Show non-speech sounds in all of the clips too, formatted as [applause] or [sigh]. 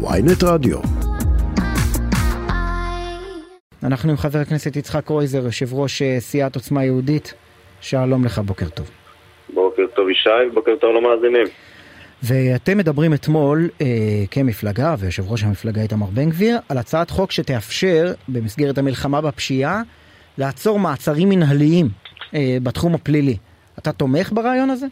ויינט רדיו. אנחנו עם חבר הכנסת יצחק קרויזר, יושב ראש אה, סיעת עוצמה יהודית. שלום לך, בוקר טוב. בוקר טוב ישי, בוקר טוב למאזינים. ואתם מדברים אתמול אה, כמפלגה, ויושב ראש המפלגה איתמר בן גביר, על הצעת חוק שתאפשר, במסגרת המלחמה בפשיעה, לעצור מעצרים מנהליים אה, בתחום הפלילי. אתה תומך ברעיון הזה?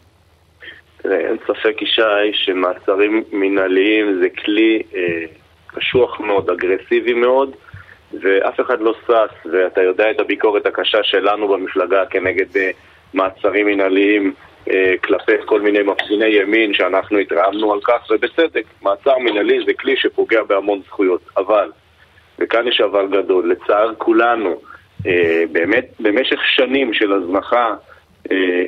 אין ספק ישי שמעצרים מנהליים זה כלי אה, קשוח מאוד, אגרסיבי מאוד, ואף אחד לא שש, ואתה יודע את הביקורת הקשה שלנו במפלגה כנגד אה, מעצרים מנהליים אה, כלפי כל מיני מפגיני ימין שאנחנו התרעמנו על כך, ובצדק, מעצר מנהלי זה כלי שפוגע בהמון זכויות, אבל, וכאן יש אבל גדול, לצער כולנו, אה, באמת במשך שנים של הזנחה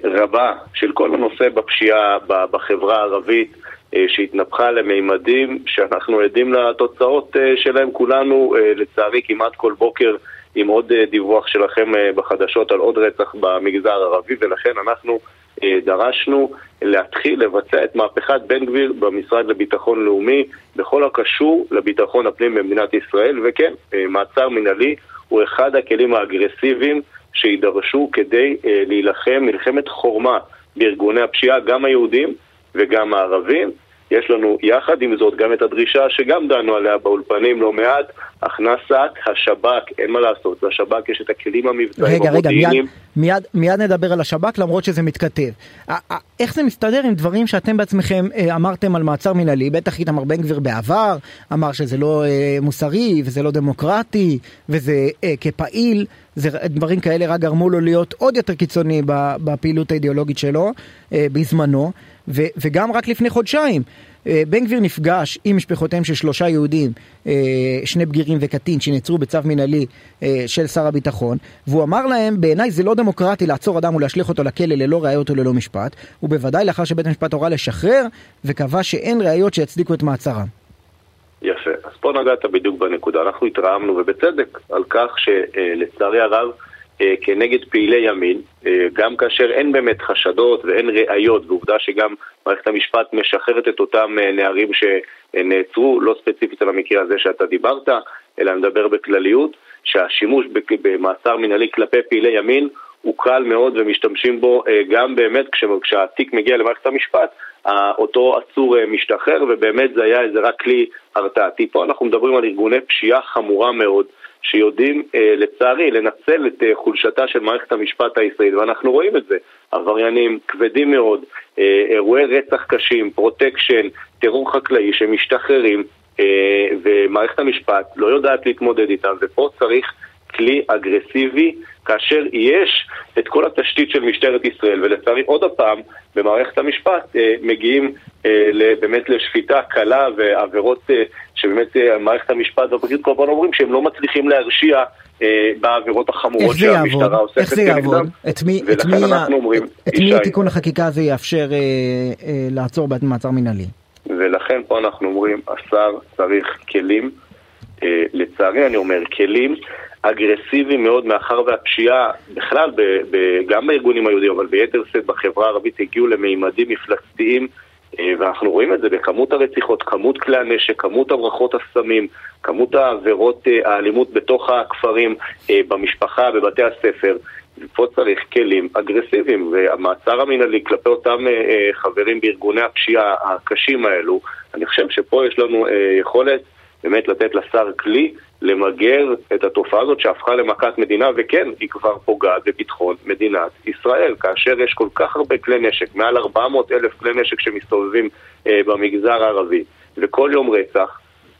רבה של כל הנושא בפשיעה בחברה הערבית, אה, שהתנפחה למימדים שאנחנו עדים לתוצאות אה, שלהם. כולנו, לצערי כמעט כל בוקר עם עוד דיווח שלכם בחדשות על עוד רצח במגזר הערבי ולכן אנחנו דרשנו להתחיל לבצע את מהפכת בן גביר במשרד לביטחון לאומי בכל הקשור לביטחון הפנים במדינת ישראל וכן, מעצר מנהלי הוא אחד הכלים האגרסיביים שידרשו כדי אה, להילחם מלחמת חורמה בארגוני הפשיעה, גם היהודים וגם הערבים. יש לנו יחד עם זאת גם את הדרישה שגם דנו עליה באולפנים לא מעט, הכנסת השב"כ, אין מה לעשות, לשב"כ יש את הכלים המבצעיים רגע, רגע, מיד, מיד, מיד נדבר על השב"כ למרות שזה מתכתב. איך זה מסתדר עם דברים שאתם בעצמכם אה, אמרתם על מעצר מנהלי? בטח איתמר בן גביר בעבר אמר שזה לא אה, מוסרי וזה לא דמוקרטי וזה אה, כפעיל, זה, דברים כאלה רק גרמו לו להיות עוד יותר קיצוני בפעילות האידיאולוגית שלו בזמנו. ו, וגם רק לפני חודשיים בן גביר נפגש עם משפחותיהם של שלושה יהודים, אה, שני בגירים וקטין שנעצרו בצו מנהלי אה, של שר הביטחון, והוא אמר להם, בעיניי זה לא דמוקרטי לעצור אדם ולהשליך אותו לכלא ללא ראיות וללא משפט, ובוודאי לאחר שבית המשפט הורה לשחרר, וקבע שאין ראיות שיצדיקו את מעצרם. יפה, אז פה נגעת בדיוק בנקודה. אנחנו התרעמנו, ובצדק, על כך שלצערי הרב, אה, כנגד פעילי ימין, אה, גם כאשר אין באמת חשדות ואין ראיות, ועובדה שגם מערכת המשפט משחררת את אותם אה, נערים שנעצרו, לא ספציפית על המקרה הזה שאתה דיברת, אלא מדבר בכלליות, שהשימוש במאסר מנהלי כלפי פעילי ימין הוא קל מאוד ומשתמשים בו גם באמת כשהתיק מגיע למערכת המשפט, אותו עצור משתחרר ובאמת זה היה איזה רק כלי הרתעתי. פה אנחנו מדברים על ארגוני פשיעה חמורה מאוד שיודעים אה, לצערי לנצל את אה, חולשתה של מערכת המשפט הישראלית ואנחנו רואים את זה, עבריינים כבדים מאוד, אה, אירועי רצח קשים, פרוטקשן, טרור חקלאי שמשתחררים אה, ומערכת המשפט לא יודעת להתמודד איתם ופה צריך כלי אגרסיבי כאשר יש את כל התשתית של משטרת ישראל ולצערי עוד הפעם במערכת המשפט אה, מגיעים אה, באמת לשפיטה קלה ועבירות אה, שבאמת מערכת המשפט והפרקליטות כל הזמן אומרים שהם לא מצליחים להרשיע בעבירות החמורות שהמשטרה אוספת איך זה יעבוד? את מי, את מי, אומרים, את מי תיקון החקיקה הזה יאפשר אה, אה, לעצור במעצר מנהלי? ולכן פה אנחנו אומרים, השר צריך כלים, אה, לצערי אני אומר, כלים אגרסיביים מאוד, מאחר והפשיעה בכלל, ב, ב, גם בארגונים היהודיים, אבל ביתר שאת בחברה הערבית הגיעו למימדים מפלצתיים אה, ואנחנו רואים את זה בכמות הרציחות, כמות כלי הנשק, כמות הברחות הסמים, כמות העבירות אה, האלימות בתוך הכפרים, אה, במשפחה, בבתי הספר. ופה צריך כלים אגרסיביים, והמעצר המינהלי כלפי אותם חברים בארגוני הפשיעה הקשים האלו, אני חושב שפה יש לנו יכולת באמת לתת לשר כלי למגר את התופעה הזאת שהפכה למכת מדינה, וכן, היא כבר פוגעת בביטחון מדינת ישראל. כאשר יש כל כך הרבה כלי נשק, מעל 400 אלף כלי נשק שמסתובבים אה, במגזר הערבי, וכל יום רצח,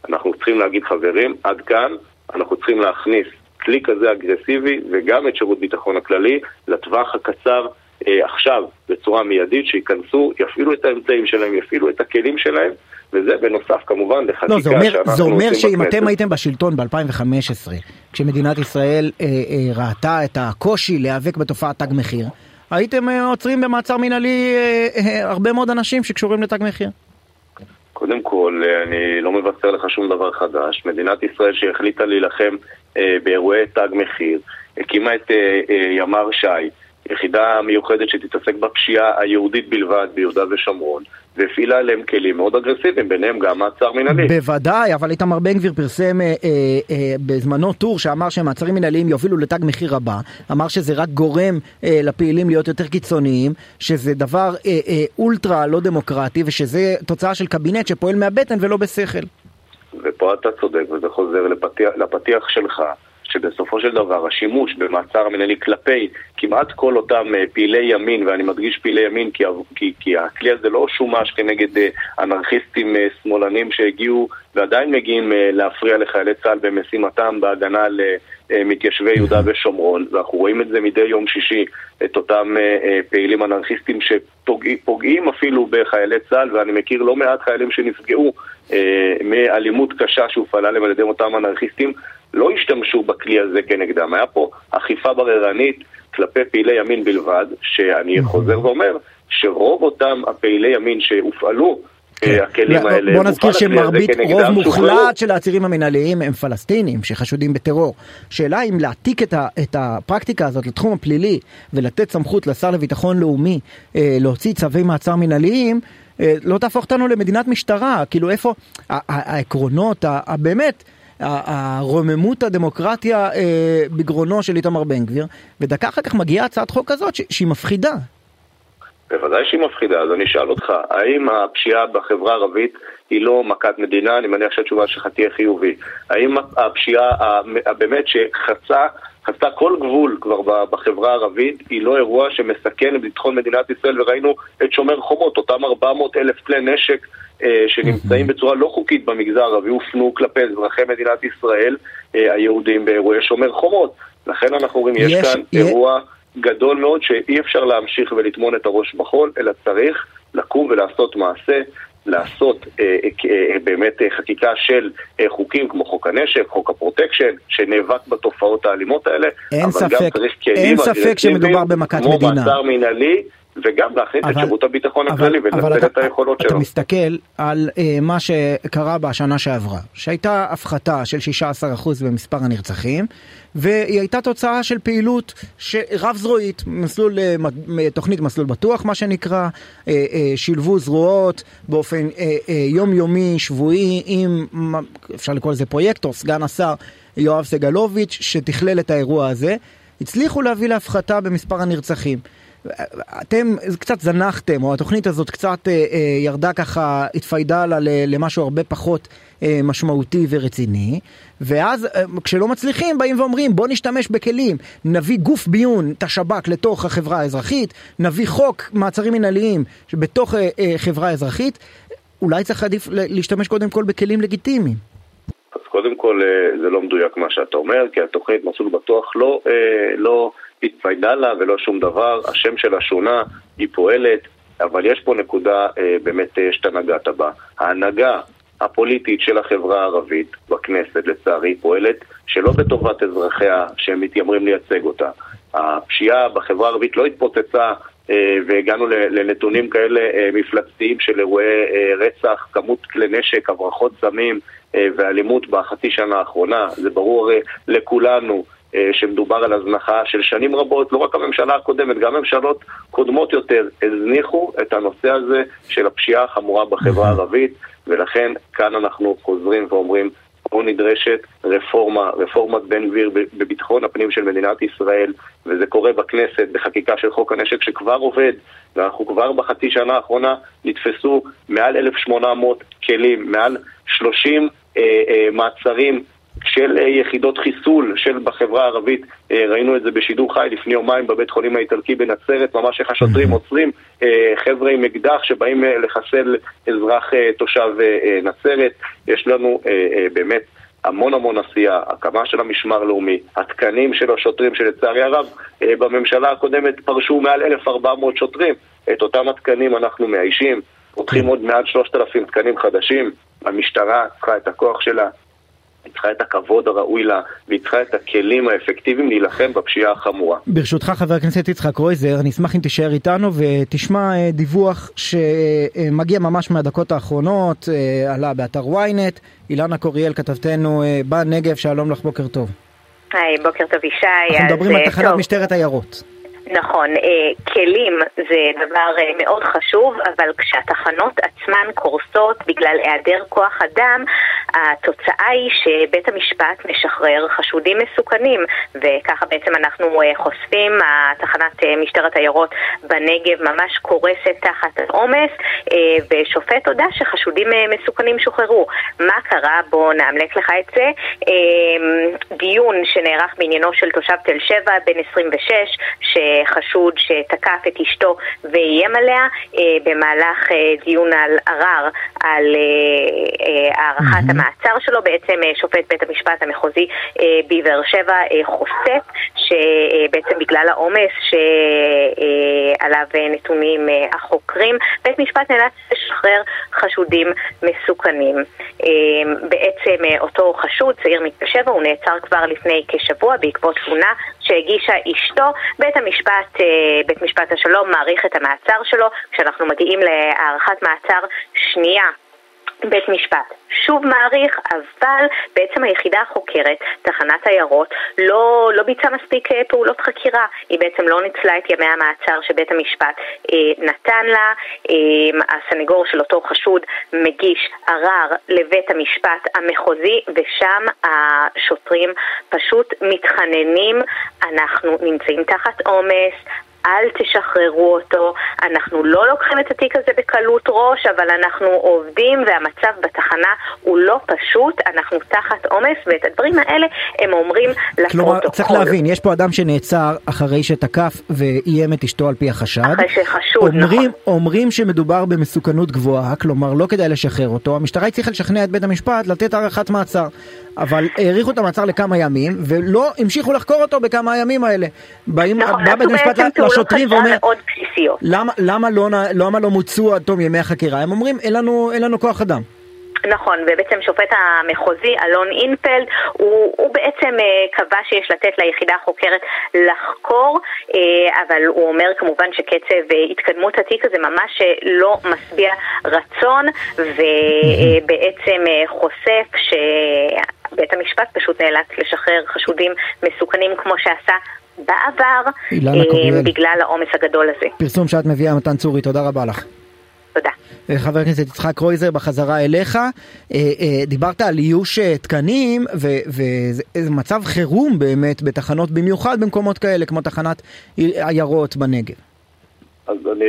אנחנו צריכים להגיד, חברים, עד כאן אנחנו צריכים להכניס כלי כזה אגרסיבי, וגם את שירות ביטחון הכללי, לטווח הקצר אה, עכשיו, בצורה מיידית, שייכנסו, יפעילו את האמצעים שלהם, יפעילו את הכלים שלהם. וזה בנוסף כמובן לחקיקה לא, זה אומר, שאנחנו זה אומר שאם אתם הייתם בשלטון ב-2015, כשמדינת ישראל אה, אה, ראתה את הקושי להיאבק בתופעת תג מחיר, הייתם אה, עוצרים במעצר מינהלי אה, אה, הרבה מאוד אנשים שקשורים לתג מחיר. קודם כל, אה, אני לא מבשר לך שום דבר חדש. מדינת ישראל שהחליטה להילחם אה, באירועי תג מחיר, הקימה את אה, אה, ימ"ר ש"י, יחידה מיוחדת שתתעסק בפשיעה היהודית בלבד ביהודה ושומרון, והפעילה עליהם כלים מאוד אגרסיביים, ביניהם גם מעצר מנהלי. בוודאי, אבל איתמר בן גביר פרסם אה, אה, אה, בזמנו טור שאמר שמעצרים מנהליים יובילו לתג מחיר רבה, אמר שזה רק גורם אה, לפעילים להיות יותר קיצוניים, שזה דבר אה, אה, אולטרה לא דמוקרטי, ושזה תוצאה של קבינט שפועל מהבטן ולא בשכל. ופה אתה צודק, וזה חוזר לפתיח, לפתיח שלך. שבסופו של דבר השימוש במעצר המנהלי כלפי כמעט כל אותם uh, פעילי ימין, ואני מדגיש פעילי ימין כי, כי, כי הכלי הזה לא שומש כנגד uh, אנרכיסטים uh, שמאלנים שהגיעו ועדיין מגיעים להפריע לחיילי צה"ל במשימתם בהגנה על מתיישבי יהודה [laughs] ושומרון, ואנחנו רואים את זה מדי יום שישי, את אותם פעילים אנרכיסטים שפוגעים אפילו בחיילי צה"ל, ואני מכיר לא מעט חיילים שנפגעו מאלימות קשה שהופעלה עליהם על ידי אותם אנרכיסטים. לא השתמשו בכלי הזה כנגדם. היה פה אכיפה בררנית כלפי פעילי ימין בלבד, שאני חוזר ואומר שרוב אותם הפעילי ימין שהופעלו כן. אה, הכלים האלה. בוא נזכיר שמרבית רוב מוחלט של העצירים המנהליים הם פלסטינים שחשודים בטרור. שאלה אם להעתיק את, ה, את הפרקטיקה הזאת לתחום הפלילי ולתת סמכות לשר לביטחון לאומי אה, להוציא צווי מעצר מנהליים, אה, לא תהפוך אותנו למדינת משטרה. כאילו איפה העקרונות הבאמת... הרוממות הדמוקרטיה אה, בגרונו של איתמר בן גביר, ודקה אחר כך מגיעה הצעת חוק כזאת שהיא מפחידה. בוודאי שהיא מפחידה, אז אני אשאל אותך, האם הפשיעה בחברה הערבית היא לא מכת מדינה? אני מניח שהתשובה שלך תהיה חיובי. האם הפשיעה באמת שחצה חצתה כל גבול כבר בחברה הערבית, היא לא אירוע שמסכן את ביטחון מדינת ישראל, וראינו את שומר חומות, אותם 400 אלף כלי נשק אה, שנמצאים בצורה לא חוקית במגזר הערבי, הופנו כלפי אזרחי מדינת ישראל אה, היהודים באירועי שומר חומות. לכן אנחנו אומרים, יש, יש כאן יש... אירוע גדול מאוד שאי אפשר להמשיך ולטמון את הראש בחול, אלא צריך לקום ולעשות מעשה. לעשות אה, אה, אה, באמת חקיקה של חוקים כמו חוק הנשק, חוק הפרוטקשן, שנאבק בתופעות האלימות האלה, אין ספק, אין ספק שמדובר במכת מדינה. כמו מעצר מנהלי וגם להכניס את שירות הביטחון הכללי ולנצל את היכולות שלו. אתה מסתכל על uh, מה שקרה בשנה שעברה, שהייתה הפחתה של 16% במספר הנרצחים, והיא הייתה תוצאה של פעילות רב זרועית, מסלול, uh, תוכנית מסלול בטוח מה שנקרא, uh, שילבו זרועות באופן יומיומי, שבועי, עם, אפשר לקרוא לזה פרויקטור, סגן השר יואב סגלוביץ', שתכלל את האירוע הזה. הצליחו להביא להפחתה במספר הנרצחים. אתם קצת זנחתם, או התוכנית הזאת קצת אה, אה, ירדה ככה, התפיידה לה למשהו הרבה פחות אה, משמעותי ורציני, ואז כשלא מצליחים באים ואומרים בוא נשתמש בכלים, נביא גוף ביון, את השב"כ, לתוך החברה האזרחית, נביא חוק מעצרים מנהליים בתוך חברה אזרחית, אולי צריך עדיף להשתמש קודם כל בכלים לגיטימיים. אז קודם כל אה, זה לא מדויק מה שאתה אומר, כי התוכנית מסלול בטוח לא, אה, לא התפיידה לה ולא שום דבר, השם שלה שונה, היא פועלת, אבל יש פה נקודה אה, באמת שאתה נגעת בה. ההנהגה הפוליטית של החברה הערבית בכנסת, לצערי, פועלת שלא בטובת אזרחיה שהם מתיימרים לייצג אותה. הפשיעה בחברה הערבית לא התפוצצה והגענו לנתונים כאלה אה, מפלצתיים של אירועי אה, רצח, כמות כלי נשק, הברחות סמים ואלימות בחצי שנה האחרונה. זה ברור לכולנו אה, שמדובר על הזנחה של שנים רבות, לא רק הממשלה הקודמת, גם ממשלות קודמות יותר הזניחו את הנושא הזה של הפשיעה החמורה בחברה הערבית, ולכן כאן אנחנו חוזרים ואומרים פה נדרשת רפורמה, רפורמת בן גביר בביטחון הפנים של מדינת ישראל, וזה קורה בכנסת בחקיקה של חוק הנשק שכבר עובד, ואנחנו כבר בחצי שנה האחרונה נתפסו מעל 1,800 כלים, מעל 30 אה, אה, מעצרים של אה, יחידות חיסול של בחברה הערבית, אה, ראינו את זה בשידור חי לפני יומיים בבית חולים האיטלקי בנצרת, ממש איך השוטרים עוצרים אה, חבר'ה עם אקדח שבאים לחסל אזרח תושב נצרת. יש לנו באמת המון המון עשייה, הקמה של המשמר הלאומי, התקנים של השוטרים שלצערי הרב בממשלה הקודמת פרשו מעל 1,400 שוטרים, את אותם התקנים אנחנו מאיישים, פותחים עוד מעל 3,000 תקנים חדשים, המשטרה צריכה את הכוח שלה, היא צריכה את הכבוד הראוי לה, והיא צריכה את הכלים האפקטיביים להילחם בפשיעה החמורה. ברשותך חבר הכנסת יצחק קרויזר, נשמח אם תישאר איתנו ותשמע אה, דיווח שמגיע ממש מהדקות האחרונות, אה, עלה באתר ynet, אילנה קוריאל כתבתנו אה, בנגב, שלום לך, בוקר טוב. היי, בוקר טוב ישי. אנחנו מדברים על תחנת משטרת עיירות. נכון, כלים זה דבר מאוד חשוב, אבל כשהתחנות עצמן קורסות בגלל היעדר כוח אדם, התוצאה היא שבית המשפט משחרר חשודים מסוכנים, וככה בעצם אנחנו חושפים, תחנת משטרת עיירות בנגב ממש קורסת תחת עומס, ושופט הודה שחשודים מסוכנים שוחררו. מה קרה? בואו נאמלק לך את זה. דיון שנערך בעניינו של תושב תל שבע, בן 26, שחשוד שתקף את אשתו ואיים עליה אה, במהלך אה, דיון על ערר על אה, הארכת mm-hmm. המעצר שלו. בעצם שופט בית המשפט המחוזי בבאר שבע חושף שבעצם בגלל העומס שעליו נתונים החוקרים, בית משפט נאלץ לשחרר חשודים מסוכנים. בעצם אותו חשוד, צעיר מתל שבע, הוא נעצר כבר לפני כשבוע בעקבות תלונה שהגישה אשתו. בית המשפט, אה, בית משפט השלום מעריך את המעצר שלו. כשאנחנו מגיעים להארכת מעצר שנייה בית משפט שוב מעריך, אבל בעצם היחידה החוקרת, תחנת עיירות, לא, לא ביצעה מספיק אה, פעולות חקירה. היא בעצם לא ניצלה את ימי המעצר שבית המשפט אה, נתן לה. אה, הסנגור של אותו חשוד מגיש ערר לבית המשפט המחוזי, ושם השוטרים פשוט מתחננים. אנחנו נמצאים תחת עומס, אל תשחררו אותו, אנחנו לא לוקחים את התיק הזה בקלות ראש, אבל אנחנו עובדים והמצב בתחנה הוא לא פשוט, אנחנו תחת עומס, ואת הדברים האלה הם אומרים לפרוטוקול. כלומר, צריך להבין, יש פה אדם שנעצר אחרי שתקף ואיים את אשתו על פי החשד. אחרי שחשוד, אומרים, נכון. אומרים שמדובר במסוכנות גבוהה, כלומר לא כדאי לשחרר אותו, המשטרה הצליחה לשכנע את בית המשפט לתת הארכת מעצר. אבל האריכו את המעצר לכמה ימים, ולא המשיכו לחקור אותו בכמה הימים האלה. באים, נכון, בא בית המשפט לשוטרים ואומר, למה, למה, לא, למה לא מוצו עד תום ימי החקירה? הם אומרים, אין לנו, אין לנו כוח אדם. נכון, ובעצם שופט המחוזי אלון אינפלד הוא, הוא בעצם uh, קבע שיש לתת ליחידה החוקרת לחקור, uh, אבל הוא אומר כמובן שקצב uh, התקדמות התיק הזה ממש uh, לא משביע רצון, ובעצם uh, חושף שבית המשפט פשוט נאלץ לשחרר חשודים מסוכנים כמו שעשה בעבר, בגלל העומס הגדול הזה. פרסום שאת מביאה מתן צורי, תודה רבה לך. תודה. חבר הכנסת יצחק קרויזר, בחזרה אליך. אה, אה, דיברת על איוש אה, תקנים, וזה מצב חירום באמת בתחנות, במיוחד במקומות כאלה, כמו תחנת עיירות בנגב. אז אני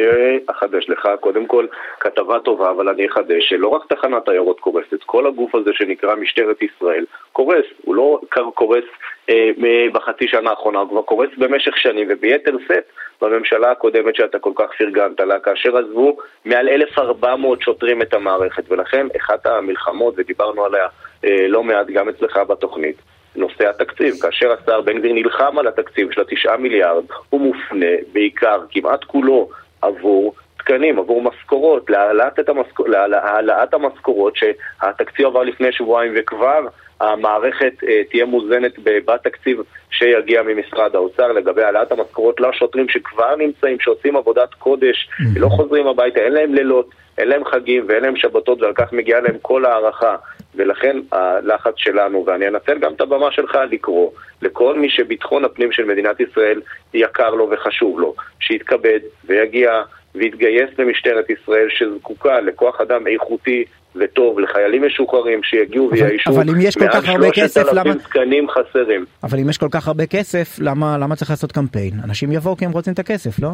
אחדש לך, קודם כל, כתבה טובה, אבל אני אחדש שלא רק תחנת עיירות קורסת, כל הגוף הזה שנקרא משטרת ישראל קורס, הוא לא קורס אה, בחצי שנה האחרונה, הוא כבר קורס במשך שנים, וביתר שאת בממשלה הקודמת שאתה כל כך פרגנת לה, כאשר עזבו מעל 1,400 שוטרים את המערכת, ולכן אחת המלחמות, ודיברנו עליה אה, לא מעט גם אצלך בתוכנית, נושא התקציב. כאשר השר בן גביר נלחם על התקציב של התשעה מיליארד, הוא מופנה בעיקר, כמעט כולו, עבור תקנים, עבור משכורות, להעלאת, המשכור, להעלאת המשכורות שהתקציב עבר לפני שבועיים וכבר המערכת אה, תהיה מוזנת בתקציב שיגיע ממשרד האוצר. לגבי העלאת המשכורות לשוטרים שכבר נמצאים, שעושים עבודת קודש, לא חוזרים הביתה, אין להם לילות, אין להם חגים ואין להם שבתות ועל כך מגיעה להם כל הערכה ולכן הלחץ שלנו, ואני אנצל גם את הבמה שלך לקרוא לכל מי שביטחון הפנים של מדינת ישראל יקר לו וחשוב לו, שיתכבד ויגיע ויתגייס למשטרת ישראל שזקוקה לכוח אדם איכותי וטוב לחיילים משוחררים שיגיעו ויאיישו אבל אם יש כל כך הרבה כסף, למה... תקנים חסרים. אבל אם יש כל כך הרבה כסף, למה, למה צריך לעשות קמפיין? אנשים יבואו כי הם רוצים את הכסף, לא?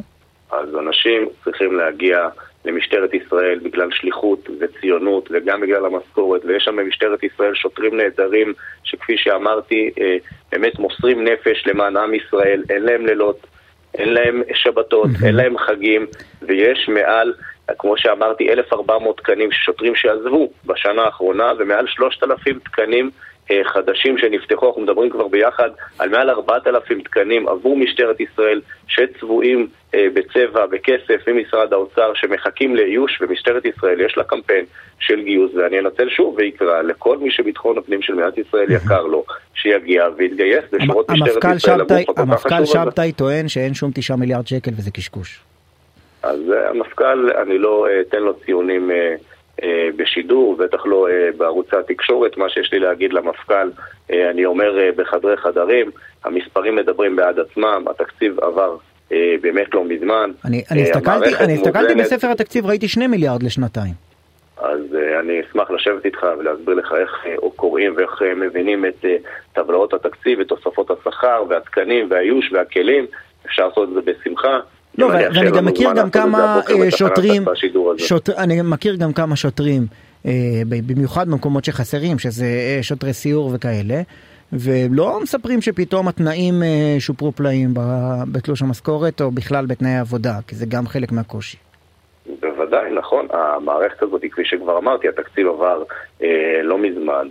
אז אנשים צריכים להגיע למשטרת ישראל בגלל שליחות וציונות וגם בגלל המשכורת ויש שם במשטרת ישראל שוטרים נהדרים שכפי שאמרתי אה, באמת מוסרים נפש למען עם ישראל, אין להם לילות, אין להם שבתות, אין להם חגים ויש מעל כמו שאמרתי, 1,400 תקנים של שוטרים שעזבו בשנה האחרונה ומעל 3,000 תקנים חדשים שנפתחו, אנחנו מדברים כבר ביחד על מעל 4,000 תקנים עבור משטרת ישראל שצבועים אה, בצבע, בכסף, ממשרד האוצר, שמחכים לאיוש, ומשטרת ישראל יש לה קמפיין של גיוס, ואני אנצל שוב ואקרא לכל מי שביטחון הפנים של מדינת ישראל יקר לו, שיגיע ויתגייס לשורות משטרת ישראל. המפכ"ל שבתאי טוען שאין שום 9 מיליארד שקל וזה קשקוש. אז אה, המפכ"ל, אני לא אתן לו ציונים אה, בשידור, בטח לא אה, בערוצי התקשורת. מה שיש לי להגיד למפכ"ל, אה, אני אומר בחדרי חדרים, המספרים מדברים בעד עצמם, התקציב עבר באמת לא מזמן. אני, אני הסתכלתי, אני הסתכלתי בספר התקציב, ראיתי שני מיליארד לשנתיים. אז uh, אני אשמח לשבת איתך ולהסביר לך איך uh, קוראים ואיך uh, מבינים את טבלאות התקציב ותוספות השכר והתקנים והאיוש והכלים, אפשר לעשות את זה בשמחה. לא, ואני גם מכיר גם כמה שוטרים, שוט... אני מכיר גם כמה שוטרים, uh, במיוחד במקומות שחסרים, שזה uh, שוטרי סיור וכאלה, ולא מספרים שפתאום התנאים שופרו פלאים בתלוש המשכורת או בכלל בתנאי העבודה, כי זה גם חלק מהקושי. בוודאי, נכון. המערכת הזאת, כפי שכבר אמרתי, התקציב עבר אה, לא מזמן.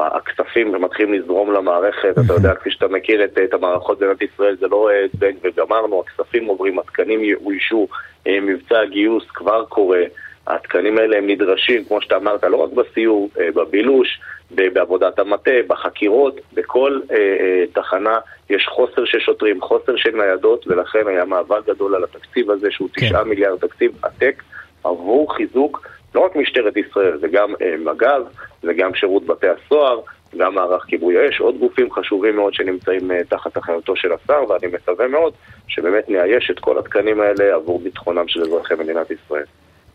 הכספים מתחילים לזרום למערכת, אתה יודע, כפי שאתה מכיר את, את המערכות במדינת ישראל, זה לא אה, זבנג וגמרנו, הכספים עוברים, התקנים יאוישו, אה, מבצע הגיוס כבר קורה, התקנים האלה הם נדרשים, כמו שאתה אמרת, לא רק בסיור, אה, בבילוש, בעבודת המטה, בחקירות, בכל אה, אה, תחנה יש חוסר של שוטרים, חוסר של ניידות, ולכן היה מאבק גדול על התקציב הזה, שהוא כן. תשעה מיליארד תקציב עתק, עבור חיזוק לא רק משטרת ישראל, זה גם אה, מג"ב, זה גם שירות בתי הסוהר, גם מערך כיבוי אש, עוד גופים חשובים מאוד שנמצאים אה, תחת אחריותו של השר, ואני מקווה מאוד שבאמת נאייש את כל התקנים האלה עבור ביטחונם של אזרחי מדינת ישראל.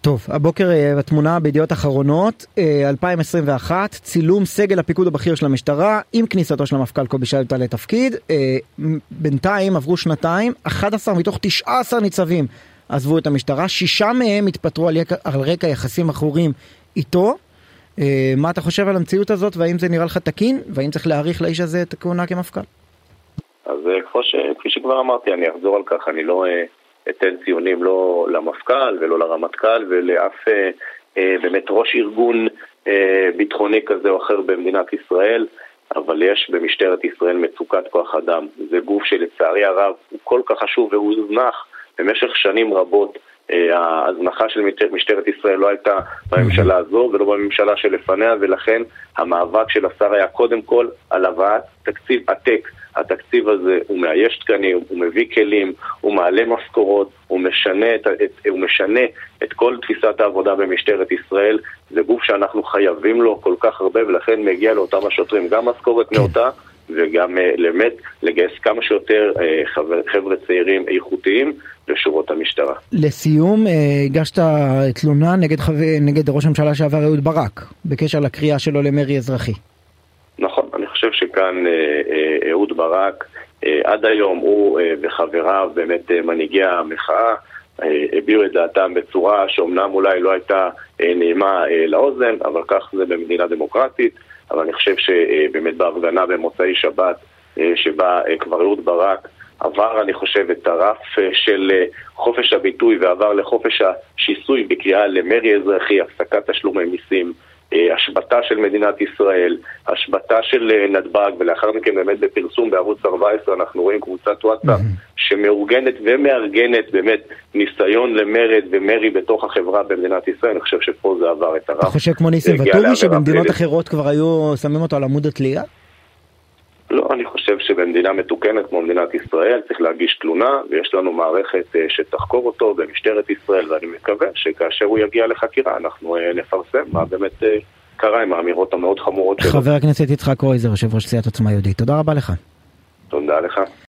טוב, הבוקר בתמונה בידיעות אחרונות, 2021, צילום סגל הפיקוד הבכיר של המשטרה עם כניסתו של המפכ"ל קובי שלטה לתפקיד. בינתיים עברו שנתיים, 11 מתוך 19 ניצבים עזבו את המשטרה, שישה מהם התפטרו על, יקע, על רקע יחסים עכורים איתו. מה אתה חושב על המציאות הזאת והאם זה נראה לך תקין והאם צריך להאריך לאיש הזה את הכהונה כמפכ"ל? אז כפי שכבר אמרתי, אני אחזור על כך, אני לא... אתן ציונים לא למפכ"ל ולא לרמטכ"ל ולאף אה, אה, באמת ראש ארגון אה, ביטחוני כזה או אחר במדינת ישראל, אבל יש במשטרת ישראל מצוקת כוח אדם. זה גוף שלצערי הרב הוא כל כך חשוב והוא הוזנח במשך שנים רבות. אה, ההזנחה של משטרת ישראל לא הייתה בממשלה הזו ולא בממשלה שלפניה ולכן המאבק של השר היה קודם כל על הבאת תקציב עתק התקציב הזה הוא מאייש תקנים, הוא מביא כלים, הוא מעלה משכורות, הוא משנה את, את, הוא משנה את כל תפיסת העבודה במשטרת ישראל. זה גוף שאנחנו חייבים לו כל כך הרבה ולכן מגיע לאותם השוטרים גם משכורת כן. וגם באמת אה, לגייס כמה שיותר אה, חבר, חבר'ה צעירים איכותיים לשורות המשטרה. לסיום, אה, הגשת תלונה נגד, נגד ראש הממשלה שעבר אהוד ברק בקשר לקריאה שלו למרי אזרחי. חושב שכאן אה, אה, אהוד ברק, עד היום הוא וחבריו, באמת מנהיגי המחאה, הביעו את דעתם בצורה שאומנם אולי לא הייתה נעימה לאוזן, אבל כך זה במדינה דמוקרטית. אבל אני חושב שבאמת בהפגנה במוצאי שבת, שבה כבר אהוד ברק עבר, אני חושב, את הרף של חופש הביטוי ועבר לחופש השיסוי בקריאה למרי אזרחי, הפסקת תשלומי מיסים, אה, השבתה של מדינת ישראל, השבתה של אה, נתב"ג, ולאחר מכן באמת בפרסום בערוץ 14 אנחנו רואים קבוצת וואטסאפ שמאורגנת ומארגנת באמת ניסיון למרד ומרי בתוך החברה במדינת ישראל, אני חושב שפה זה עבר את הרף. אתה חושב כמו ניסים ואטורי שבמדינות אחרות כבר היו שמים אותו על עמוד התלייה? לא, אני חושב שבמדינה מתוקנת כמו מדינת ישראל צריך להגיש תלונה ויש לנו מערכת אה, שתחקור אותו במשטרת ישראל ואני מקווה שכאשר הוא יגיע לחקירה אנחנו אה, נפרסם מה באמת אה, קרה עם האמירות המאוד חמורות שלו. חבר הכנסת יצחק קרויזר, יושב ראש סיעת עוצמה יהודית, תודה רבה לך. תודה לך.